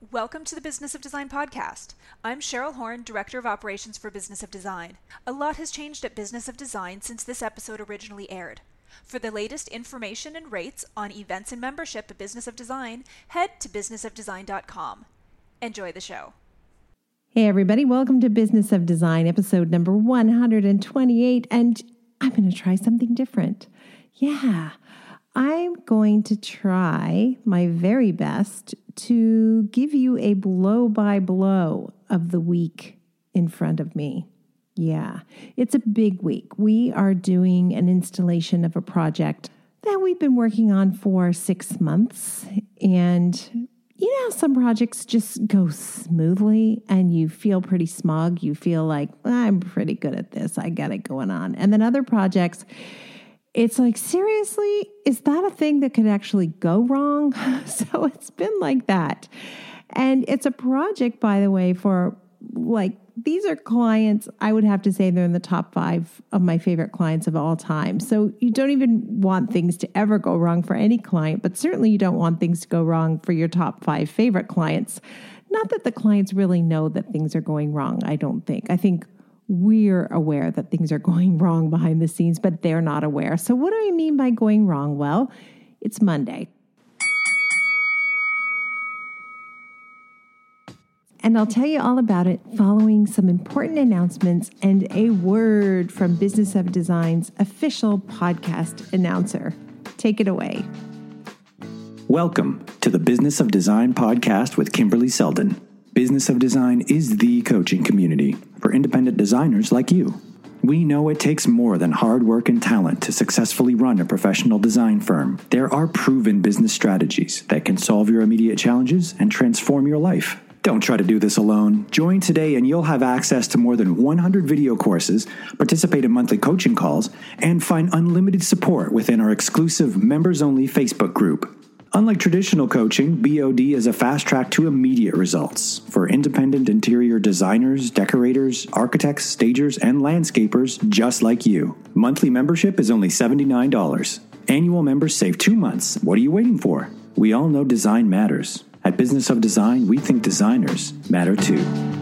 Welcome to the Business of Design podcast. I'm Cheryl Horn, Director of Operations for Business of Design. A lot has changed at Business of Design since this episode originally aired. For the latest information and rates on events and membership at Business of Design, head to businessofdesign.com. Enjoy the show. Hey, everybody, welcome to Business of Design, episode number 128. And I'm going to try something different. Yeah, I'm going to try my very best to give you a blow by blow of the week in front of me. Yeah, it's a big week. We are doing an installation of a project that we've been working on for six months. And you know, some projects just go smoothly and you feel pretty smug. You feel like, I'm pretty good at this. I got it going on. And then other projects, it's like, seriously, is that a thing that could actually go wrong? so it's been like that. And it's a project, by the way, for like, these are clients, I would have to say they're in the top five of my favorite clients of all time. So you don't even want things to ever go wrong for any client, but certainly you don't want things to go wrong for your top five favorite clients. Not that the clients really know that things are going wrong, I don't think. I think we're aware that things are going wrong behind the scenes, but they're not aware. So, what do I mean by going wrong? Well, it's Monday. And I'll tell you all about it following some important announcements and a word from Business of Design's official podcast announcer. Take it away. Welcome to the Business of Design podcast with Kimberly Seldon. Business of Design is the coaching community for independent designers like you. We know it takes more than hard work and talent to successfully run a professional design firm. There are proven business strategies that can solve your immediate challenges and transform your life. Don't try to do this alone. Join today and you'll have access to more than 100 video courses, participate in monthly coaching calls, and find unlimited support within our exclusive members only Facebook group. Unlike traditional coaching, BOD is a fast track to immediate results for independent interior designers, decorators, architects, stagers, and landscapers just like you. Monthly membership is only $79. Annual members save two months. What are you waiting for? We all know design matters. At Business of Design, we think designers matter too.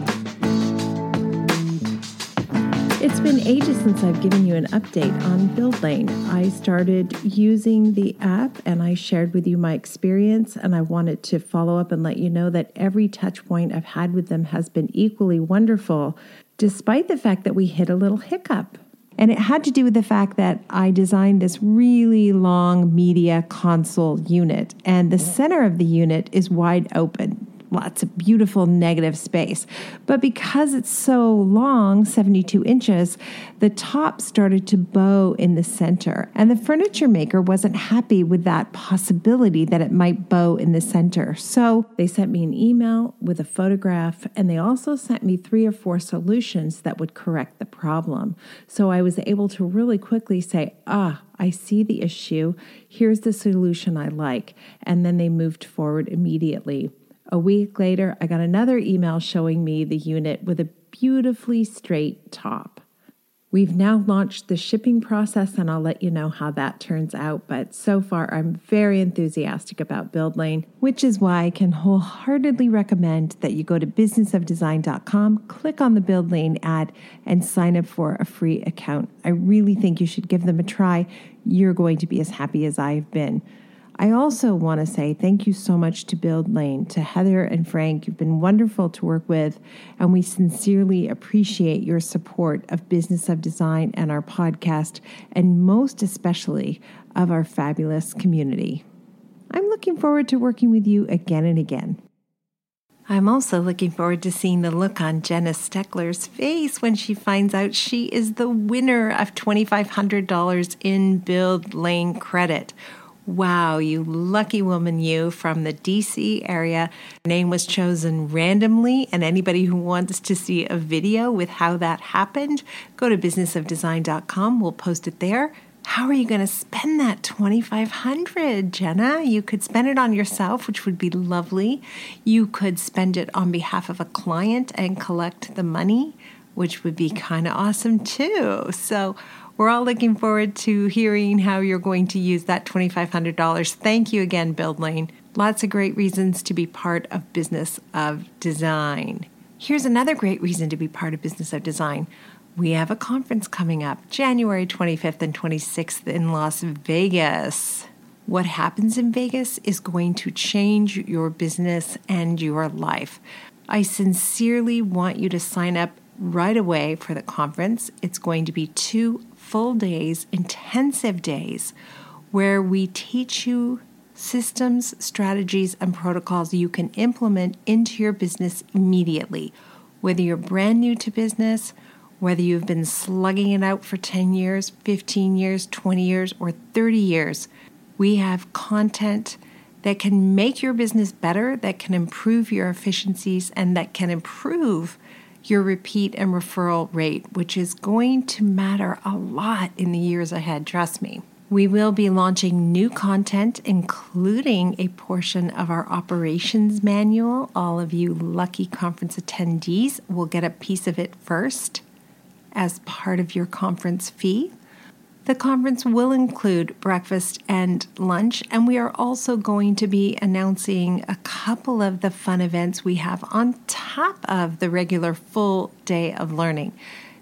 It's been ages since I've given you an update on BuildLane. I started using the app and I shared with you my experience, and I wanted to follow up and let you know that every touch point I've had with them has been equally wonderful, despite the fact that we hit a little hiccup. And it had to do with the fact that I designed this really long media console unit, and the center of the unit is wide open lots of beautiful negative space. But because it's so long, 72 inches, the top started to bow in the center. And the furniture maker wasn't happy with that possibility that it might bow in the center. So they sent me an email with a photograph, and they also sent me three or four solutions that would correct the problem. So I was able to really quickly say, ah, I see the issue. Here's the solution I like. And then they moved forward immediately. A week later, I got another email showing me the unit with a beautifully straight top. We've now launched the shipping process, and I'll let you know how that turns out. But so far, I'm very enthusiastic about BuildLane, which is why I can wholeheartedly recommend that you go to businessofdesign.com, click on the BuildLane ad, and sign up for a free account. I really think you should give them a try. You're going to be as happy as I've been. I also want to say thank you so much to Build Lane, to Heather and Frank. You've been wonderful to work with, and we sincerely appreciate your support of Business of Design and our podcast, and most especially of our fabulous community. I'm looking forward to working with you again and again. I'm also looking forward to seeing the look on Jenna Steckler's face when she finds out she is the winner of $2,500 in Build Lane credit. Wow, you lucky woman, you from the DC area. name was chosen randomly, and anybody who wants to see a video with how that happened, go to businessofdesign.com. We'll post it there. How are you going to spend that 2500 Jenna? You could spend it on yourself, which would be lovely. You could spend it on behalf of a client and collect the money, which would be kind of awesome too. So, we're all looking forward to hearing how you're going to use that $2,500. Thank you again, BuildLane. Lots of great reasons to be part of Business of Design. Here's another great reason to be part of Business of Design. We have a conference coming up January 25th and 26th in Las Vegas. What happens in Vegas is going to change your business and your life. I sincerely want you to sign up right away for the conference. It's going to be two full days, intensive days, where we teach you systems, strategies, and protocols you can implement into your business immediately. Whether you're brand new to business, whether you've been slugging it out for 10 years, 15 years, 20 years, or 30 years, we have content that can make your business better, that can improve your efficiencies, and that can improve your repeat and referral rate, which is going to matter a lot in the years ahead, trust me. We will be launching new content, including a portion of our operations manual. All of you lucky conference attendees will get a piece of it first as part of your conference fee. The conference will include breakfast and lunch, and we are also going to be announcing a couple of the fun events we have on top of the regular full day of learning.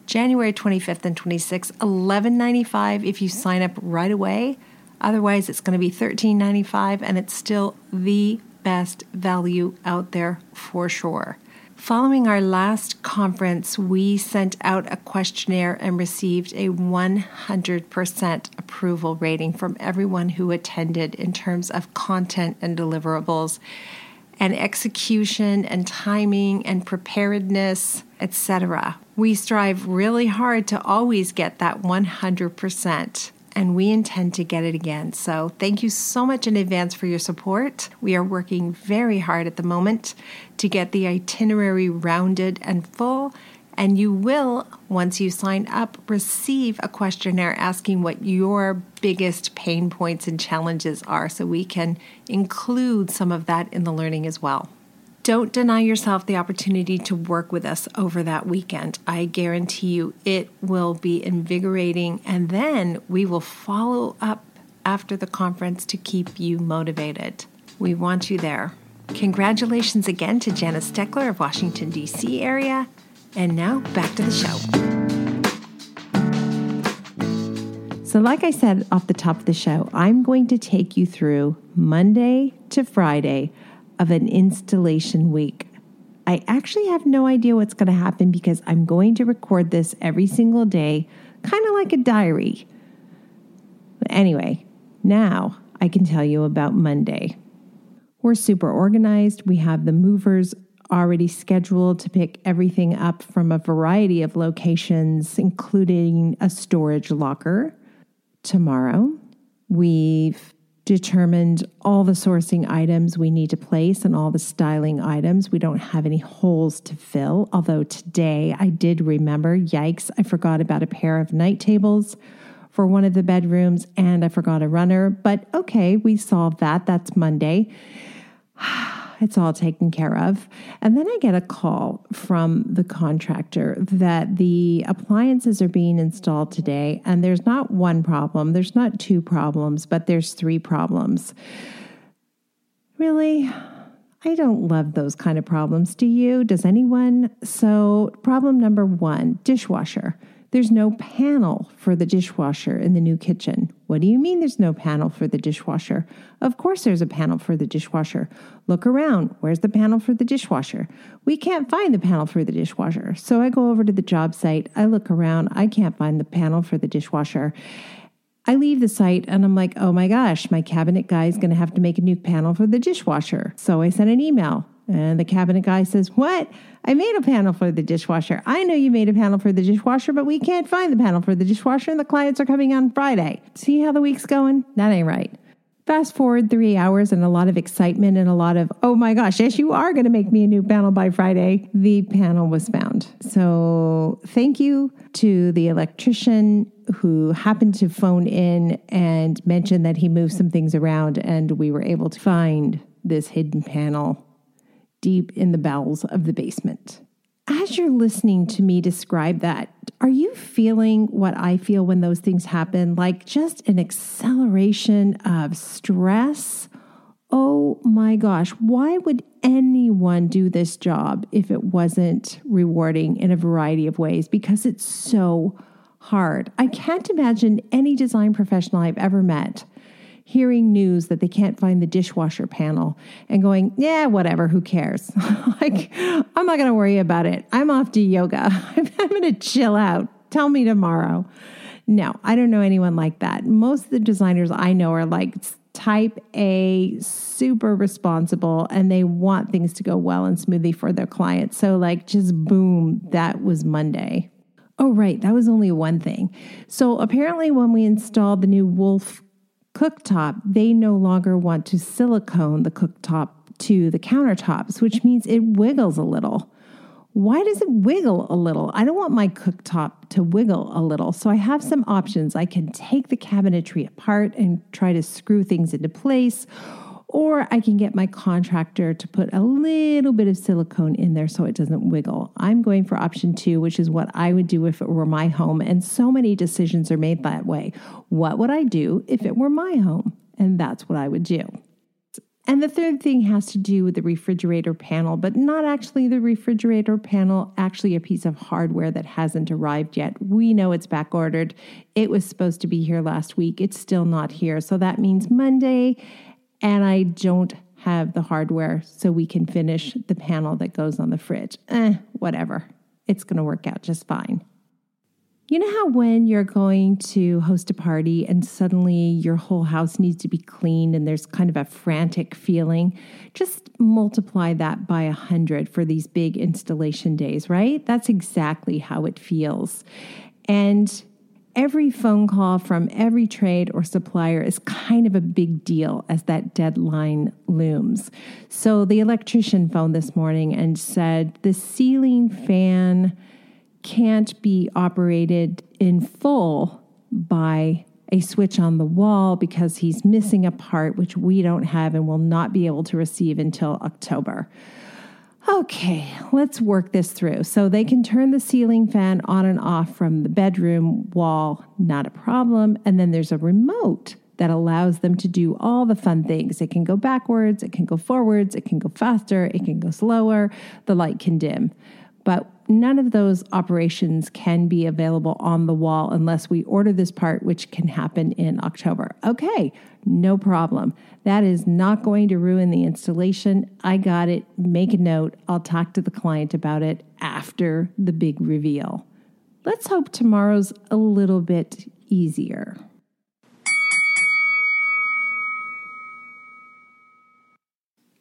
January 25th and 26th, 11.95 if you sign up right away. Otherwise, it's going to be 13.95 and it's still the best value out there for sure. Following our last conference, we sent out a questionnaire and received a 100% approval rating from everyone who attended in terms of content and deliverables and execution and timing and preparedness, etc. We strive really hard to always get that 100%, and we intend to get it again. So, thank you so much in advance for your support. We are working very hard at the moment to get the itinerary rounded and full and you will, once you sign up, receive a questionnaire asking what your biggest pain points and challenges are so we can include some of that in the learning as well. Don't deny yourself the opportunity to work with us over that weekend. I guarantee you it will be invigorating, and then we will follow up after the conference to keep you motivated. We want you there. Congratulations again to Janice Steckler of Washington, D.C. area and now back to the show. So, like I said off the top of the show, I'm going to take you through Monday to Friday of an installation week. I actually have no idea what's going to happen because I'm going to record this every single day, kind of like a diary. But anyway, now I can tell you about Monday. We're super organized. We have the movers already scheduled to pick everything up from a variety of locations, including a storage locker tomorrow. We've determined all the sourcing items we need to place and all the styling items. We don't have any holes to fill, although today I did remember yikes, I forgot about a pair of night tables for one of the bedrooms and I forgot a runner. But okay, we solved that. That's Monday. it's all taken care of. And then I get a call from the contractor that the appliances are being installed today, and there's not one problem, there's not two problems, but there's three problems. Really? I don't love those kind of problems. Do you? Does anyone? So, problem number one dishwasher. There's no panel for the dishwasher in the new kitchen. What do you mean there's no panel for the dishwasher? Of course, there's a panel for the dishwasher. Look around. Where's the panel for the dishwasher? We can't find the panel for the dishwasher. So I go over to the job site. I look around. I can't find the panel for the dishwasher. I leave the site and I'm like, oh my gosh, my cabinet guy is going to have to make a new panel for the dishwasher. So I sent an email. And the cabinet guy says, What? I made a panel for the dishwasher. I know you made a panel for the dishwasher, but we can't find the panel for the dishwasher, and the clients are coming on Friday. See how the week's going? That ain't right. Fast forward three hours and a lot of excitement and a lot of, oh my gosh, yes, you are going to make me a new panel by Friday. The panel was found. So thank you to the electrician who happened to phone in and mention that he moved some things around and we were able to find this hidden panel deep in the bowels of the basement. As you're listening to me describe that, are you feeling what I feel when those things happen? Like just an acceleration of stress, Oh my gosh, why would anyone do this job if it wasn't rewarding in a variety of ways? Because it's so hard. I can't imagine any design professional I've ever met hearing news that they can't find the dishwasher panel and going, yeah, whatever, who cares? like, I'm not going to worry about it. I'm off to yoga. I'm, going to chill out. Tell me tomorrow. No, I don't know anyone like that. Most of the designers I know are like type A, super responsible, and they want things to go well and smoothly for their clients. So, like, just boom, that was Monday. Oh, right, that was only one thing. So, apparently, when we installed the new Wolf cooktop, they no longer want to silicone the cooktop to the countertops, which means it wiggles a little. Why does it wiggle a little? I don't want my cooktop to wiggle a little. So I have some options. I can take the cabinetry apart and try to screw things into place, or I can get my contractor to put a little bit of silicone in there so it doesn't wiggle. I'm going for option two, which is what I would do if it were my home. And so many decisions are made that way. What would I do if it were my home? And that's what I would do. And the third thing has to do with the refrigerator panel, but not actually the refrigerator panel, actually a piece of hardware that hasn't arrived yet. We know it's back ordered. It was supposed to be here last week. It's still not here. So that means Monday and I don't have the hardware so we can finish the panel that goes on the fridge. Eh, whatever. It's going to work out just fine. You know how when you're going to host a party and suddenly your whole house needs to be cleaned and there's kind of a frantic feeling? Just multiply that by a hundred for these big installation days, right? That's exactly how it feels. And every phone call from every trade or supplier is kind of a big deal as that deadline looms. So the electrician phoned this morning and said the ceiling fan can't be operated in full by a switch on the wall because he's missing a part which we don't have and will not be able to receive until October. Okay, let's work this through. So they can turn the ceiling fan on and off from the bedroom wall, not a problem. And then there's a remote that allows them to do all the fun things. It can go backwards, it can go forwards, it can go faster, it can go slower, the light can dim. But none of those operations can be available on the wall unless we order this part, which can happen in October. Okay, no problem. That is not going to ruin the installation. I got it. Make a note. I'll talk to the client about it after the big reveal. Let's hope tomorrow's a little bit easier.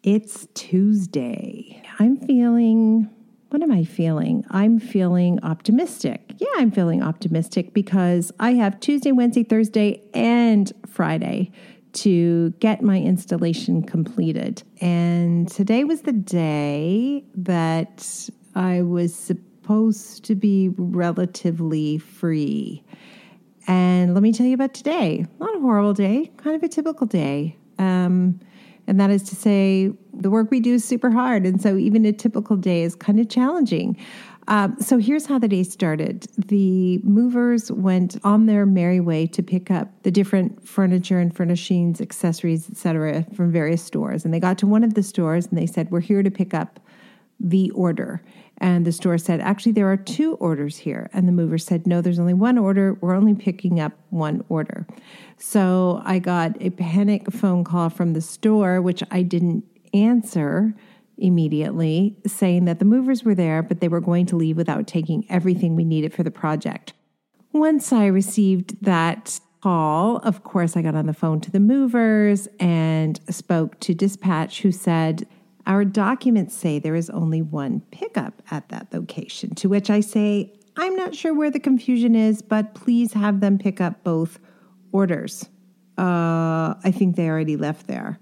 It's Tuesday. I'm feeling what am I feeling? I'm feeling optimistic. Yeah, I'm feeling optimistic because I have Tuesday, Wednesday, Thursday, and Friday to get my installation completed. And today was the day that I was supposed to be relatively free. And let me tell you about today. Not a horrible day, kind of a typical day. Um, and that is to say, the work we do is super hard. And so even a typical day is kind of challenging. Um, so here's how the day started. The movers went on their merry way to pick up the different furniture and furnishings, accessories, etc., from various stores. And they got to one of the stores and they said, "We're here to pick up the order." And the store said, Actually, there are two orders here. And the mover said, No, there's only one order. We're only picking up one order. So I got a panic phone call from the store, which I didn't answer immediately, saying that the movers were there, but they were going to leave without taking everything we needed for the project. Once I received that call, of course, I got on the phone to the movers and spoke to dispatch, who said, Our documents say there is only one pickup at that location. To which I say, I'm not sure where the confusion is, but please have them pick up both orders. Uh, I think they already left there.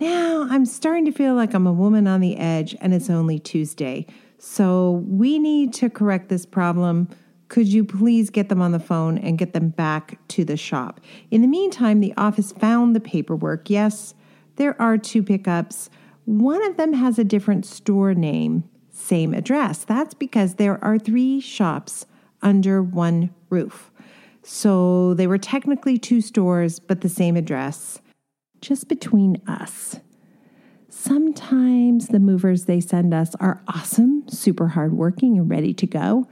Now I'm starting to feel like I'm a woman on the edge and it's only Tuesday. So we need to correct this problem. Could you please get them on the phone and get them back to the shop? In the meantime, the office found the paperwork. Yes, there are two pickups. One of them has a different store name, same address. That's because there are three shops under one roof. So they were technically two stores, but the same address just between us. Sometimes the movers they send us are awesome, super hardworking, and ready to go.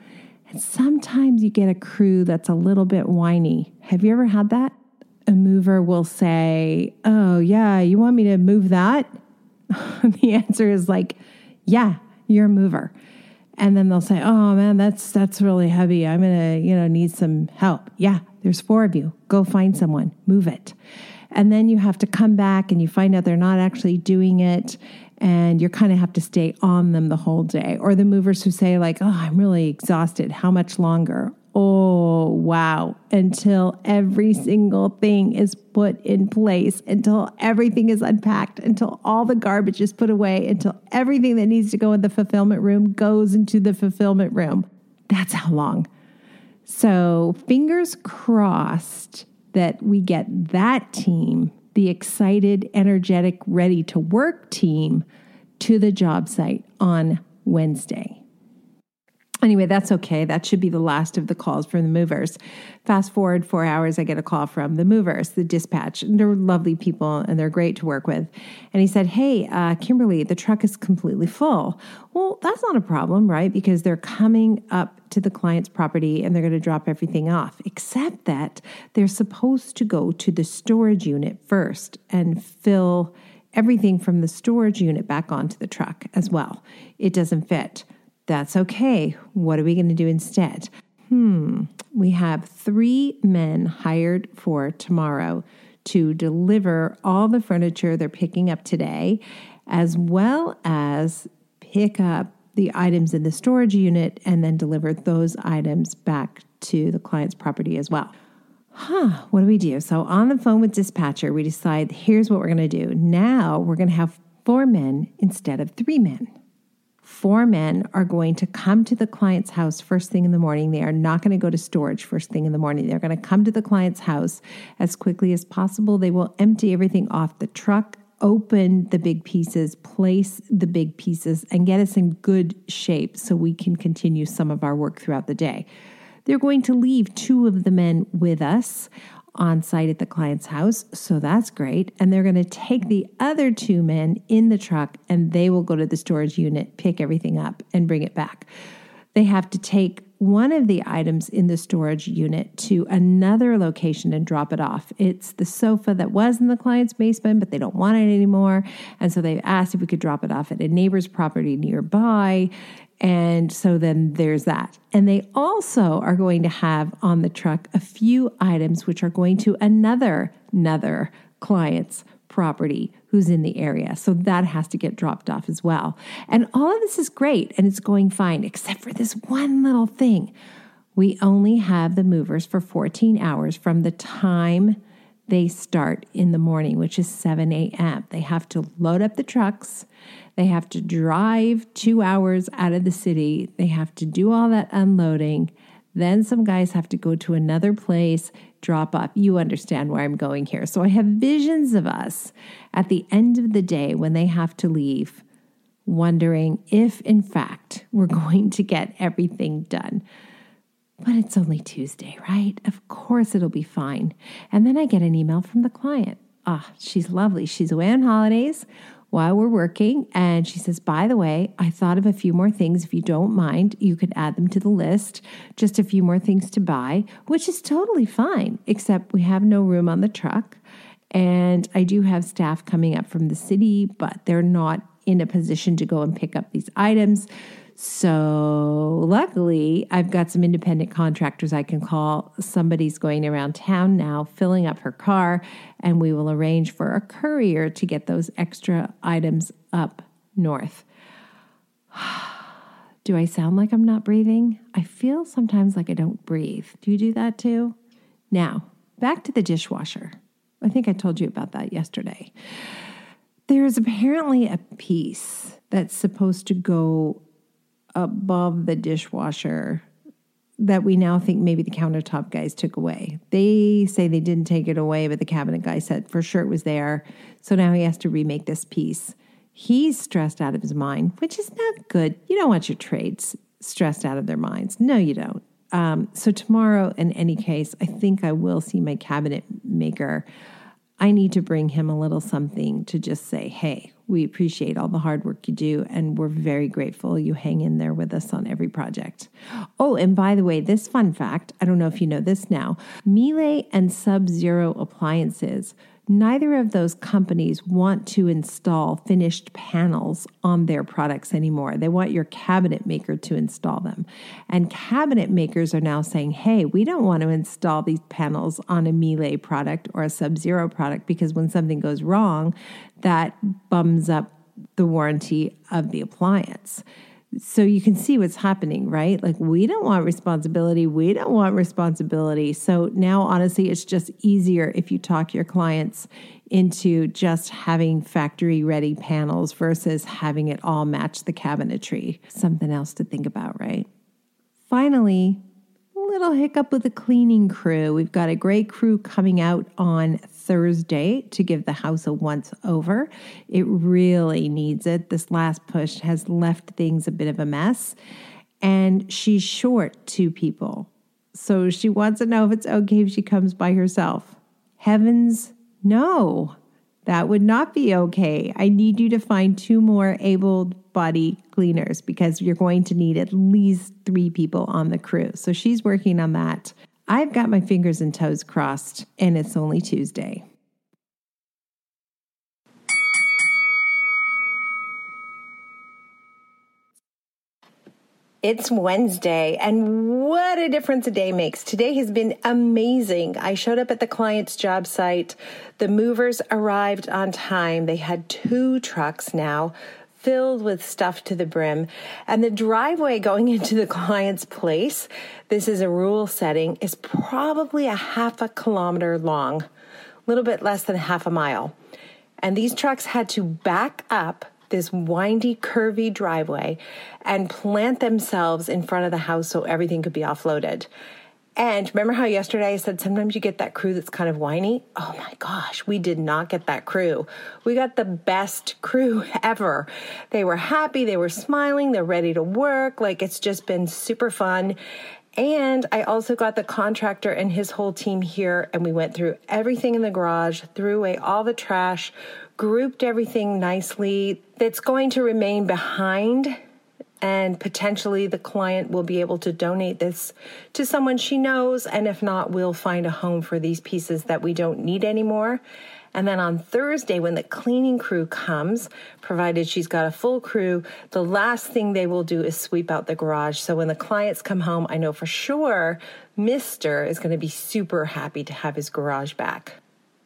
And sometimes you get a crew that's a little bit whiny. Have you ever had that? A mover will say, Oh, yeah, you want me to move that? the answer is like, Yeah, you're a mover. And then they'll say, "Oh man, that's that's really heavy. I'm to, you know, need some help." Yeah, there's four of you. Go find someone. Move it. And then you have to come back and you find out they're not actually doing it and you kind of have to stay on them the whole day. Or the movers who say like, "Oh, I'm really exhausted. How much longer?" Oh, wow. Until every single thing is put in place, until everything is unpacked, until all the garbage is put away, until everything that needs to go in the fulfillment room goes into the fulfillment room. That's how long. So, fingers crossed that we get that team, the excited, energetic, ready to work team, to the job site on Wednesday. Anyway, that's okay. That should be the last of the calls from the movers. Fast forward four hours, I get a call from the movers, the dispatch. They're lovely people and they're great to work with. And he said, Hey, uh, Kimberly, the truck is completely full. Well, that's not a problem, right? Because they're coming up to the client's property and they're going to drop everything off, except that they're supposed to go to the storage unit first and fill everything from the storage unit back onto the truck as well. It doesn't fit. That's okay. What are we going to do instead? Hmm, we have three men hired for tomorrow to deliver all the furniture they're picking up today, as well as pick up the items in the storage unit and then deliver those items back to the client's property as well. Huh, what do we do? So, on the phone with dispatcher, we decide here's what we're going to do. Now we're going to have four men instead of three men four men are going to come to the client's house first thing in the morning. They are not going to go to storage first thing in the morning. They're going to come to the client's house as quickly as possible. They will empty everything off the truck, open the big pieces, place the big pieces, and get us in good shape so we can continue some of our work throughout the day. They're going to leave two of the men with us on site at the client's house. So that's great. And they're going to take the other two men in the truck and they will go to the storage unit, pick everything up, and bring it back. They have to take one of the items in the storage unit to another location and drop it off. It's the sofa that was in the client's basement, but they don't want it anymore. And so they asked if we could drop it off at a neighbor's property nearby. And so then there's that. And they also are going to have on the truck a few items which are going to another another client's property who's in the area. So that has to get dropped off as well. And all of this is great and it's going fine except for this one little thing. We only have the movers for 14 hours from the time they start in the morning, which is 7 a.m. They have to load up the trucks. They have to drive two hours out of the city. They have to do all that unloading. Then some guys have to go to another place, drop off. You understand where I'm going here. So I have visions of us at the end of the day when they have to leave, wondering if, in fact, we're going to get everything done. But it's only Tuesday, right? Of course it'll be fine. And then I get an email from the client. Ah, she's lovely. She's away on holidays while we're working. And she says, By the way, I thought of a few more things. If you don't mind, you could add them to the list. Just a few more things to buy, which is totally fine, except we have no room on the truck. And I do have staff coming up from the city, but they're not in a position to go and pick up these items. So, luckily, I've got some independent contractors I can call. Somebody's going around town now, filling up her car, and we will arrange for a courier to get those extra items up north. do I sound like I'm not breathing? I feel sometimes like I don't breathe. Do you do that too? Now, back to the dishwasher. I think I told you about that yesterday. There's apparently a piece that's supposed to go above the dishwasher that we now think maybe the countertop guys took away. They say they didn't take it away, but the cabinet guy said for sure it was there. So now he has to remake this piece. He's stressed out of his mind, which is not good. You don't want your trades stressed out of their minds. No, you don't. Um, so tomorrow, in any case, I think I will see my cabinet maker. I need to bring him a little something to just say, hey, we appreciate all the hard work you do, and we're very grateful you hang in there with us on every project. Oh, and by the way, this fun fact I don't know if you know this now Miele and Sub Zero appliances neither of those companies want to install finished panels on their products anymore. They want your cabinet maker to install them. And cabinet makers are now saying, hey, we don't want to install these panels on a Miele product or a Sub Zero product because when something goes wrong, that bums up the warranty of the appliance so you can see what's happening, right? Like, we don't want responsibility. We don't want responsibility. So now, honestly, it's just easier if you talk your clients into just having factory ready panels versus having it all match the cabinetry. Something else to think about, right? Finally, little hiccup with the cleaning crew. We've got a great crew coming out on Thursday to give the house a once over. It really needs it. This last push has left things a bit of a mess. And she's short two people. So she wants to know if it's okay if she comes by herself. Heavens, no. That would not be okay. I need you to find two more able body cleaners because you're going to need at least three people on the crew. So she's working on that. I've got my fingers and toes crossed, and it's only Tuesday. It's Wednesday, and what a difference a day makes. Today has been amazing. I showed up at the client's job site. The movers arrived on time. They had two trucks now filled with stuff to the brim. And the driveway going into the client's place, this is a rule setting, is probably a half a kilometer long, a little bit less than half a mile. And these trucks had to back up this windy, curvy driveway and plant themselves in front of the house so everything could be offloaded. And remember how yesterday I said sometimes you get that crew that's kind of whiny? Oh my gosh, we did not get that crew. We got the best crew ever. They were happy, they were smiling, they're ready to work. Like it's just been super fun. And I also got the contractor and his whole team here, and we went through everything in the garage, threw away all the trash, grouped everything nicely. That's going to remain behind and potentially the client will be able to donate this to someone she knows and if not we'll find a home for these pieces that we don't need anymore and then on Thursday, when the cleaning crew comes, provided she's got a full crew, the last thing they will do is sweep out the garage. So when the clients come home, I know for sure Mr. is going to be super happy to have his garage back.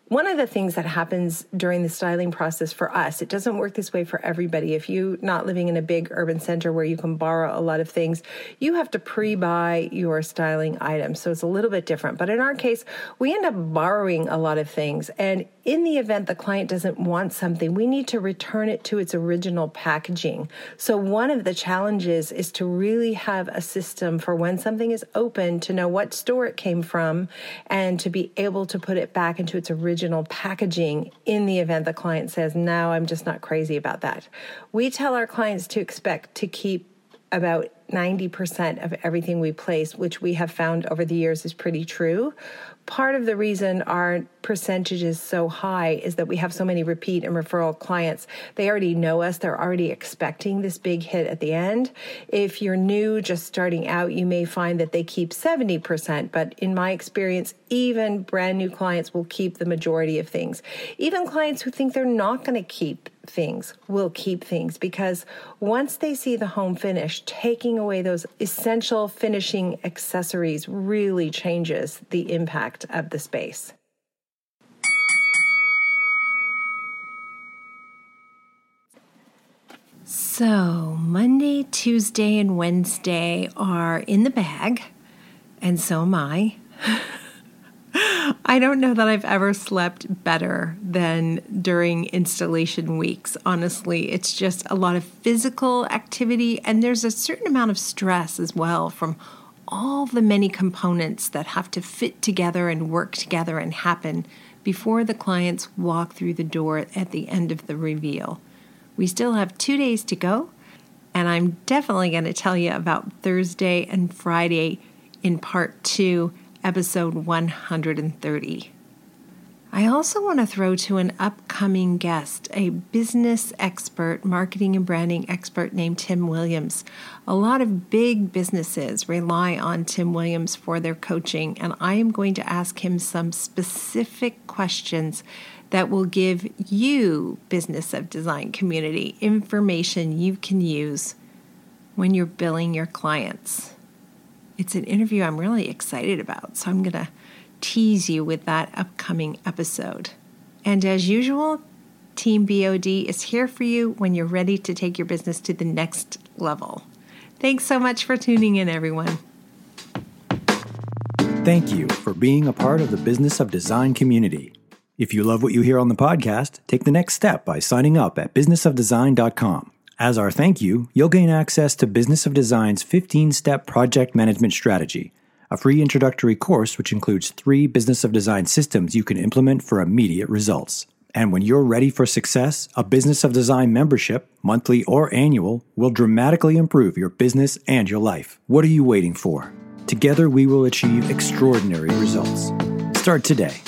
One of the things that happens during the styling process for us, it doesn't work this way for everybody. If you're not living in a big urban center where you can borrow a lot of things, you have to pre buy your styling items. So it's a little bit different. But in our case, we end up borrowing a lot of things. And in the event the client doesn't want something, we need to return it to its original packaging. So one of the challenges is to really have a system for when something is open to know what store it came from and to be able to put it back into its original original packaging in the event the client says, No, I'm just not crazy about that. We tell our clients to expect to keep about 90% of everything we place, which we have found over the years is pretty true part of the reason our percentage is so high is that we have so many repeat and referral clients. They already know us, they're already expecting this big hit at the end. If you're new, just starting out, you may find that they keep 70%, but in my experience, even brand new clients will keep the majority of things. Even clients who think they're not going to keep things will keep things because once they see the home finish, taking away those essential finishing accessories really changes the impact of the space. So, Monday, Tuesday, and Wednesday are in the bag, and so am I. I don't know that I've ever slept better than during installation weeks. Honestly, it's just a lot of physical activity, and there's a certain amount of stress as well from all the many components that have to fit together and work together and happen before the clients walk through the door at the end of the reveal. We still have two days to go, and I'm definitely going to tell you about Thursday and Friday in part two episode 130. I also want to throw to an upcoming guest, a business expert, marketing and branding expert named Tim Williams. A lot of big businesses rely on Tim Williams for their coaching, and I am going to ask him some specific questions that will give you, Business of Design community, information you can use when you're billing your clients. It's an interview I'm really excited about, so I'm going to tease you with that upcoming episode. And as usual, Team BOD is here for you when you're ready to take your business to the next level. Thanks so much for tuning in, everyone. Thank you for being a part of the Business of Design community. If you love what you hear on the podcast, take the next step by signing up at businessofdesign.com. As our thank you, you'll gain access to Business of Design's 15 step project management strategy a free introductory course which includes three Business of Design systems you can implement for immediate results. And when you're ready for success, a Business of Design membership, monthly or annual, will dramatically improve your business and your life. What are you waiting for? Together, we will achieve extraordinary results. Start today